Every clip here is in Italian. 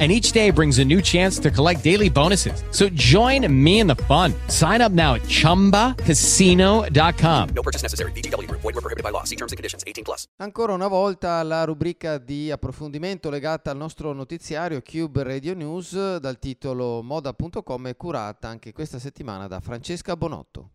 and each day brings a new chance to collect daily bonuses. So join me in the fun. Sign up now at ChumbaCasino.com. No purchase necessary. BGW. Void were prohibited by law. See terms and conditions. 18 plus. Ancora una volta la rubrica di approfondimento legata al nostro notiziario Cube Radio News dal titolo moda.com è curata anche questa settimana da Francesca Bonotto.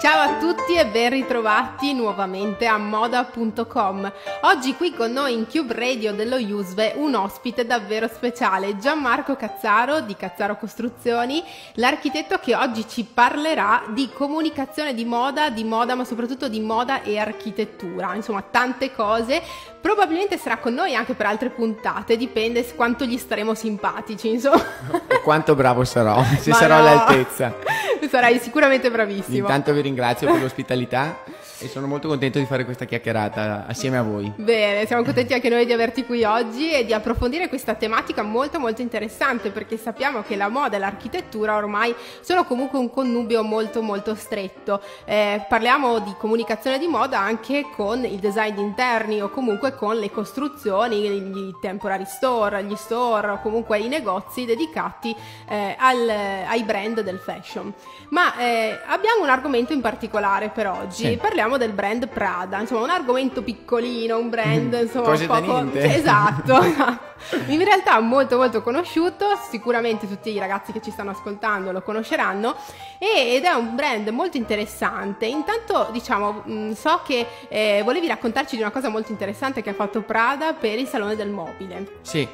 Ciao a tutti e ben ritrovati nuovamente a moda.com. Oggi qui con noi in Cube Radio dello Usve un ospite davvero speciale, Gianmarco Cazzaro di Cazzaro Costruzioni, l'architetto che oggi ci parlerà di comunicazione di moda, di moda ma soprattutto di moda e architettura, insomma tante cose. Probabilmente sarà con noi anche per altre puntate, dipende quanto gli staremo simpatici, insomma. E quanto bravo sarò, se Ma sarò no. all'altezza. Sarai sicuramente bravissimo. Intanto vi ringrazio per l'ospitalità e sono molto contento di fare questa chiacchierata assieme a voi. Bene, siamo contenti anche noi di averti qui oggi e di approfondire questa tematica molto molto interessante perché sappiamo che la moda e l'architettura ormai sono comunque un connubio molto molto stretto. Eh, parliamo di comunicazione di moda anche con il design di interni o comunque con le costruzioni, i temporary store, gli store o comunque i negozi dedicati eh, al- ai brand del fashion. Ma eh, abbiamo un argomento in particolare per oggi. Sì. Parliamo del brand Prada, insomma, un argomento piccolino, un brand, insomma, Cose da poco. Sì, esatto. In realtà molto molto conosciuto, sicuramente tutti i ragazzi che ci stanno ascoltando lo conosceranno ed è un brand molto interessante. Intanto, diciamo, mh, so che eh, volevi raccontarci di una cosa molto interessante che ha fatto Prada per il Salone del Mobile. Sì,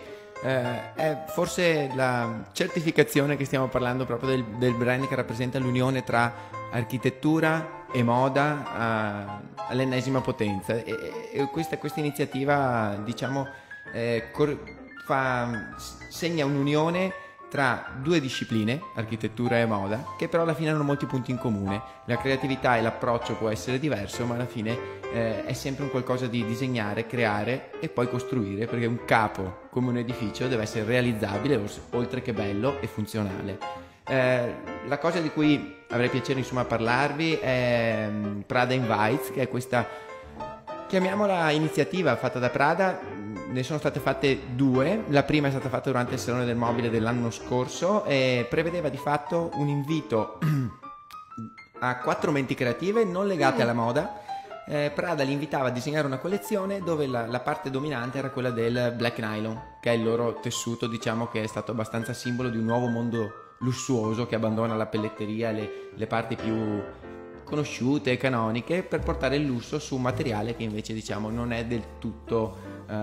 eh, è forse la certificazione che stiamo parlando proprio del, del brand che rappresenta l'unione tra architettura e moda a- all'ennesima potenza. E, e questa, questa iniziativa, diciamo, eh, cor- fa- segna un'unione tra due discipline, architettura e moda, che però alla fine hanno molti punti in comune. La creatività e l'approccio può essere diverso, ma alla fine eh, è sempre un qualcosa di disegnare, creare e poi costruire, perché un capo come un edificio deve essere realizzabile, oltre che bello e funzionale. Eh, la cosa di cui avrei piacere insomma parlarvi è mm, Prada Invites, che è questa chiamiamola iniziativa fatta da Prada, ne sono state fatte due, la prima è stata fatta durante il Salone del Mobile dell'anno scorso e prevedeva di fatto un invito a quattro menti creative non legate alla moda. Eh, Prada li invitava a disegnare una collezione dove la, la parte dominante era quella del black nylon, che è il loro tessuto, diciamo che è stato abbastanza simbolo di un nuovo mondo lussuoso che abbandona la pelletteria e le, le parti più conosciute canoniche per portare il lusso su un materiale che invece diciamo non è del tutto eh,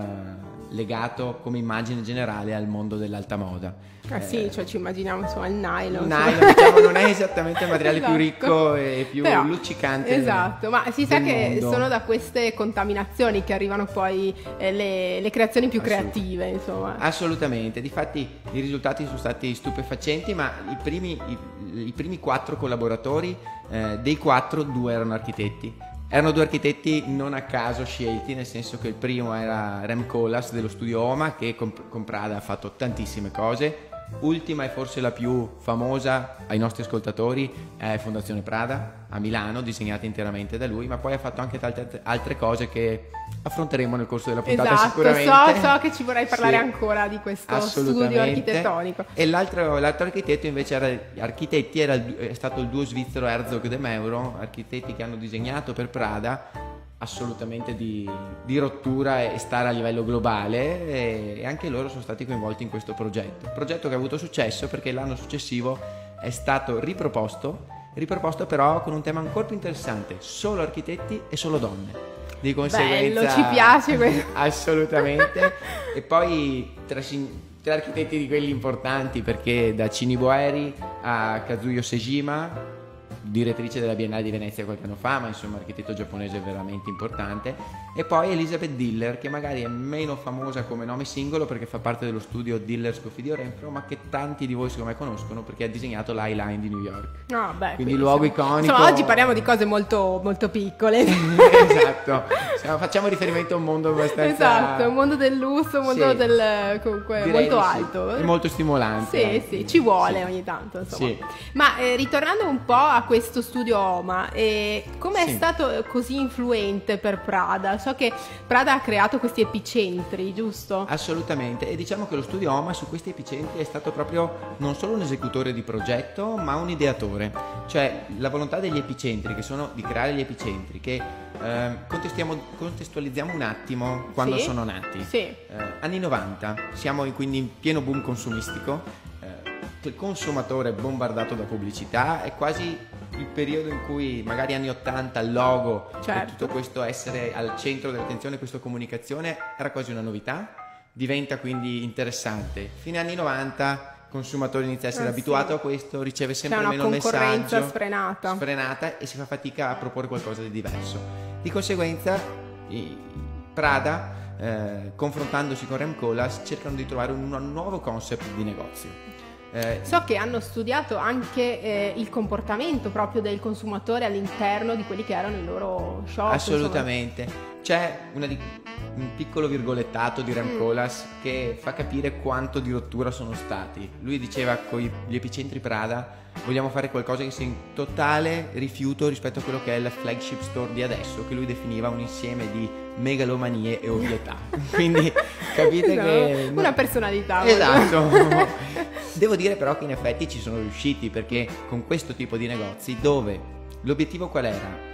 legato come immagine generale al mondo dell'alta moda. Ah sì, cioè ci immaginiamo insomma il nylon. Il nylon diciamo, non è esattamente il materiale più Esatto. ricco e più Però, luccicante. Esatto, ma si sa che mondo. sono da queste contaminazioni che arrivano poi eh, le, le creazioni più creative, insomma. Assolutamente, difatti i risultati sono stati stupefacenti, ma i primi, i, i primi quattro collaboratori, eh, dei quattro, due erano architetti. Erano due architetti non a caso scelti, nel senso che il primo era Rem Koolhaas dello studio Oma, che con, con ha fatto tantissime cose. Ultima e forse la più famosa ai nostri ascoltatori è Fondazione Prada a Milano, disegnata interamente da lui, ma poi ha fatto anche tante altre cose che affronteremo nel corso della puntata Esatto, sicuramente. so, so che ci vorrai parlare Sì. ancora di questo studio architettonico. E l'altro, l'altro architetto invece era architetti, era è stato il duo svizzero Herzog de Meuro, architetti che hanno disegnato per Prada assolutamente di, di rottura e stare a livello globale e, e anche loro sono stati coinvolti in questo progetto. Progetto che ha avuto successo perché l'anno successivo è stato riproposto, riproposto però con un tema ancora più interessante, solo architetti e solo donne. Di conseguenza Bello, ci piace questo. assolutamente. e poi tra, tra architetti di quelli importanti, perché da Cini Boeri a Kazuyo Sejima, direttrice della Biennale di Venezia qualche anno fa, ma insomma architetto giapponese veramente importante. E poi Elizabeth Diller, che magari è meno famosa come nome singolo perché fa parte dello studio Diller Scofidio Renfro, ma che tanti di voi secondo me conoscono perché ha disegnato l'High Line di New York. Ah, beh, Quindi luogo insomma- iconico. Insomma, oggi parliamo di cose molto, molto piccole. esatto, Siamo- facciamo riferimento a un mondo abbastanza... esatto, un mondo del lusso, un mondo Sì. del comunque Direi molto di sì. alto. E molto stimolante. Sì, sì, ci vuole Sì. ogni tanto, insomma. Ma eh, ritornando un po' a questo studio OMA, eh, come è Sì. stato così influente per Prada? So che Prada ha creato questi epicentri, giusto? Assolutamente, e diciamo che lo studio OMA su questi epicentri è stato proprio non solo un esecutore di progetto, ma un ideatore. Cioè la volontà degli epicentri, che sono di creare gli epicentri, che contestiamo- contestualizziamo un attimo quando Sì. sono nati. Sì. Eh, anni 90, siamo in- quindi in pieno boom consumistico, eh, il consumatore bombardato da pubblicità, è quasi il periodo in cui magari anni 80 il logo e Certo. tutto questo essere al centro dell'attenzione, questa comunicazione era quasi una novità, diventa quindi interessante. Fine anni 90 il consumatore inizia a essere sì. abituato a questo, riceve sempre una meno il concorrenza messaggio sfrenata. sfrenata e si fa fatica a proporre qualcosa di diverso. Di conseguenza, Prada, eh, confrontandosi con Rem Koolhaas, cercano di trovare un, un nuovo concept di negozio. Eh, So che hanno studiato anche eh, il comportamento proprio del consumatore all'interno di quelli che erano i loro shop. Assolutamente. C'è una di- un piccolo virgolettato di Mm. Koolhaas che fa capire quanto di rottura sono stati. Lui diceva con gli epicentri Prada vogliamo fare qualcosa che sia in totale rifiuto rispetto a quello che è la flagship store di adesso, che lui definiva un insieme di megalomanie e ovvietà. Quindi capite No, che... Una personalità. Esatto. Devo dire però che in effetti ci sono riusciti perché con questo tipo di negozi dove l'obiettivo qual era?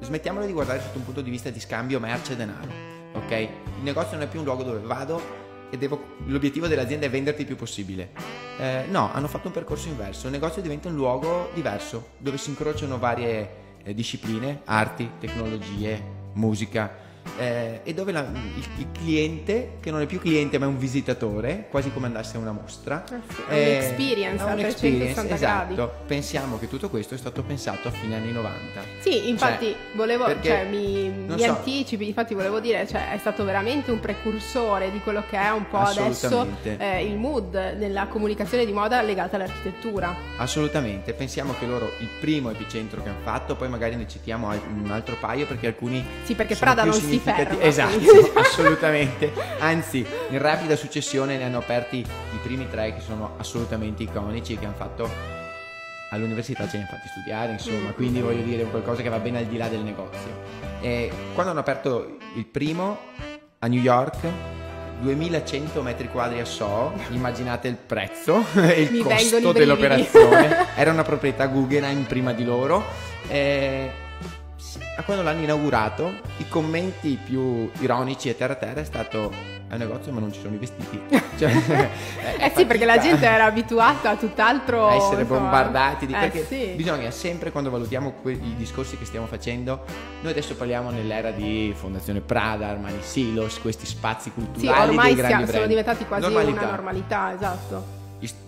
Smettiamolo di guardare sotto un punto di vista di scambio merce e denaro, ok? Il negozio non è più un luogo dove vado e devo, l'obiettivo dell'azienda è venderti il più possibile. Eh, no, hanno fatto un percorso inverso. Il negozio diventa un luogo diverso dove si incrociano varie eh, discipline, arti, tecnologie, musica eh, e dove la- il, il cliente, che non è più cliente ma è un visitatore, quasi come andasse a una mostra, sì, è eh, un'experience è un'experience, 360 gradi. esatto. Pensiamo che tutto questo è stato pensato a fine anni 90. Sì, infatti Cioè, volevo, perché- cioè, mi, mi so. anticipi, infatti volevo dire, cioè, è stato veramente un precursore di quello che è un po' adesso eh, il mood nella comunicazione di moda legata all'architettura. Assolutamente, pensiamo che loro il primo epicentro che hanno fatto, poi magari ne citiamo un altro paio perché alcuni Sì, perché Prada più non si significativi. Esatto, assolutamente. Anzi, in rapida successione ne hanno aperti i primi tre che sono assolutamente iconici che hanno fatto all'università ce li hanno fatti studiare, insomma, Mm. quindi voglio dire qualcosa che va ben al di là del negozio. E quando hanno aperto il primo a New York 2100 metri quadri a So, immaginate il prezzo e il Mi costo dell'operazione. Era una proprietà Guggenheim prima di loro. E a quando l'hanno inaugurato, i commenti più ironici e terra terra è stato è un negozio ma non ci sono i vestiti. Cioè, Eh sì, perché la gente era abituata a tutt'altro. a essere insomma. bombardati di, Eh, perché sì. bisogna sempre quando valutiamo que- i discorsi che stiamo facendo noi adesso parliamo nell'era di Fondazione Prada, Armani Silos questi spazi Sì, culturali ormai dei grandi siamo- sono diventati quasi Normalità. una normalità, esatto.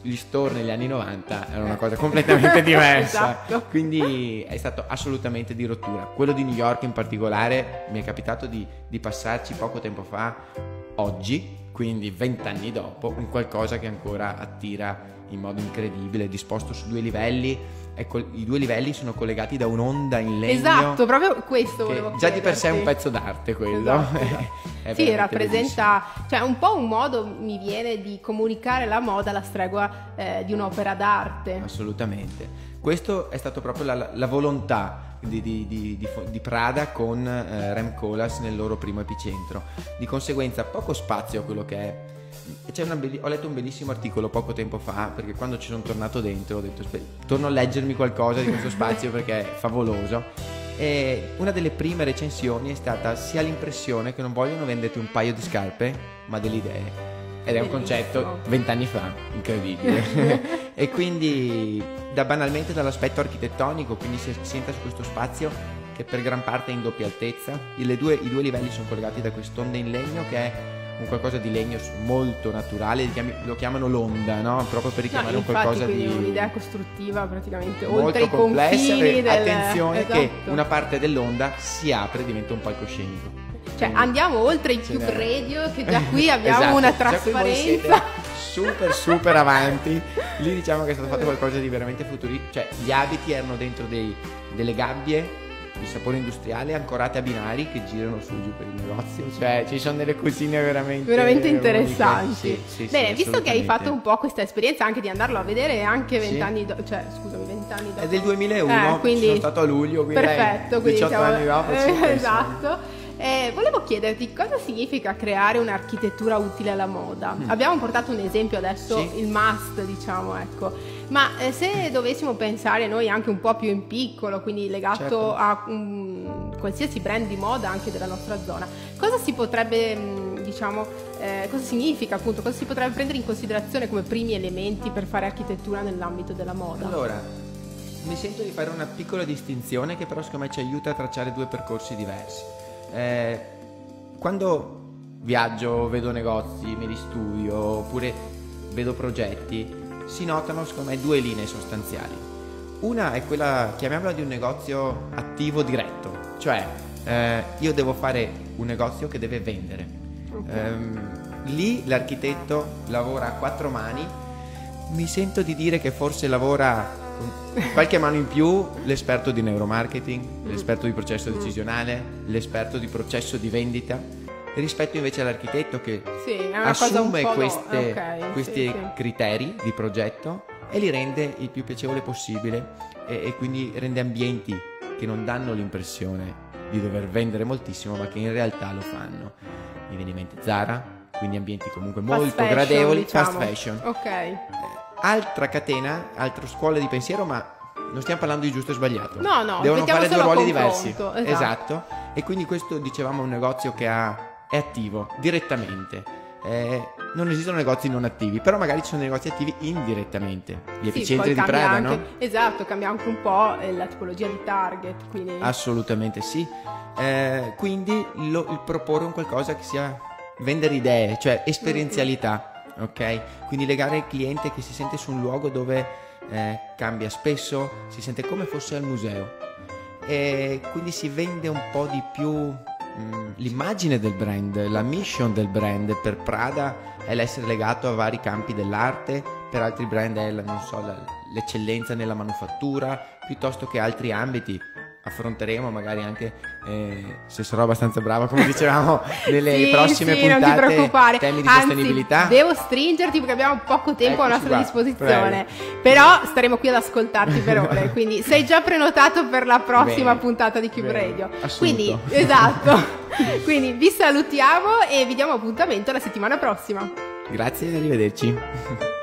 Gli, store negli anni 90 era una cosa completamente diversa Esatto. quindi è stato assolutamente di rottura quello di New York in particolare mi è capitato di, di passarci poco tempo fa oggi quindi vent'anni dopo un qualcosa che ancora attira in modo incredibile disposto su due livelli e col- i due livelli sono collegati da un'onda in legno Esatto, proprio questo volevo già di per sé è un pezzo d'arte quello Esatto, esatto. Sì, rappresenta, cioè un po' un modo mi viene di comunicare la moda alla stregua eh, di un'opera d'arte. Assolutamente. Questo è stato proprio la, la volontà di, di- di- di Prada con eh, Rem Koolhaas nel loro primo epicentro. Di conseguenza poco spazio a quello che è. C'è una belli- ho letto un bellissimo articolo poco tempo fa perché quando ci sono tornato dentro ho detto "Aspe- torno a leggermi qualcosa di questo spazio perché è favoloso. E una delle prime recensioni è stata si ha l'impressione che non vogliono venderti un paio di scarpe ma delle idee. Ed è un concetto vent'anni fa, incredibile. e quindi da banalmente dall'aspetto architettonico, quindi si, si entra su questo spazio che per gran parte è in doppia altezza. Due- i due livelli sono collegati da quest'onda in legno che è un qualcosa di legno molto naturale, lo chiamano l'onda, no? proprio per richiamare no, un qualcosa di... un'idea costruttiva praticamente, molto oltre i complessa, confini del... Attenzione esatto. che una parte dell'onda si apre e diventa un palcoscenico. Cioè andiamo oltre i cube radio che già qui abbiamo esatto. una trasparenza. super super avanti. Lì diciamo che è stato fatto qualcosa di veramente futuristico. Cioè gli abiti erano dentro dei, delle gabbie di sapore industriale ancorate a binari che girano su e giù per il negozio. Cioè, ci sono delle cucine veramente, veramente interessanti. Sì, sì, Bene, sì, visto che hai fatto un po' questa esperienza anche di andarlo a vedere anche vent'anni sì. dopo, cioè scusami, vent'anni dopo. È del 2001, eh, quindi... sono stato a luglio, quindi perfetto, quindi 18 siamo... anni dopo. Eh, esatto. Eh, volevo chiederti cosa significa creare un'architettura utile alla moda. Mm. Abbiamo portato un esempio adesso, sì. il must, diciamo, ecco. Ma eh, se dovessimo pensare noi anche un po' più in piccolo, quindi legato certo. a um, qualsiasi brand di moda anche della nostra zona, cosa si potrebbe, mh, diciamo, eh, cosa significa appunto, cosa si potrebbe prendere in considerazione come primi elementi per fare architettura nell'ambito della moda? Allora, mi sento di fare una piccola distinzione che però secondo me ci aiuta a tracciare due percorsi diversi. Eh, quando viaggio, vedo negozi, me li studio oppure vedo progetti, si notano secondo me due linee sostanziali. Una è quella, chiamiamola di un negozio attivo diretto, cioè eh, io devo fare un negozio che deve vendere. Okay. Ehm, lì l'architetto lavora a quattro mani, mi sento di dire che forse lavora qualche mano in più l'esperto di neuromarketing, l'esperto di processo decisionale, l'esperto di processo di vendita rispetto invece all'architetto che sì, assume no. queste, okay, questi sì, sì. criteri di progetto e li rende il più piacevole possibile e, e, quindi rende ambienti che non danno l'impressione di dover vendere moltissimo ma che in realtà lo fanno. Mi viene in mente Zara, quindi ambienti comunque fast molto fashion, gradevoli, diciamo. fast fashion. Ok. Eh, altra catena, altra scuola di pensiero ma non stiamo parlando di giusto e sbagliato. No, no, devono fare due ruoli diversi. Esatto. esatto. E quindi questo dicevamo è un negozio che ha è attivo direttamente. Eh, non esistono negozi non attivi, però magari ci sono negozi attivi indirettamente. Gli sì, epicentri di Prada, anche, no? Esatto, cambia anche un po' la tipologia di target. Quindi... Assolutamente sì. Eh, quindi lo, il proporre un qualcosa che sia vendere idee, cioè esperienzialità, mm-hmm. Ok? Quindi legare il cliente che si sente su un luogo dove eh, cambia spesso, si sente come fosse al museo. E quindi si vende un po' di più l'immagine del brand, la mission del brand per Prada è l'essere legato a vari campi dell'arte, per altri brand è la, so, la, l'eccellenza nella manufattura, piuttosto che altri ambiti. Affronteremo magari anche, eh, se sarò abbastanza brava, come dicevamo, nelle sì, prossime sì, puntate, temi di Anzi, sostenibilità. Devo stringerti perché abbiamo poco tempo Eccoci a nostra qua, disposizione. prego. Però staremo qui ad ascoltarti per ore. quindi sei già prenotato per la prossima Bene, puntata di Cube bene, Radio. assunto. Quindi, esatto. Quindi vi salutiamo e vi diamo appuntamento la settimana prossima. Grazie e arrivederci.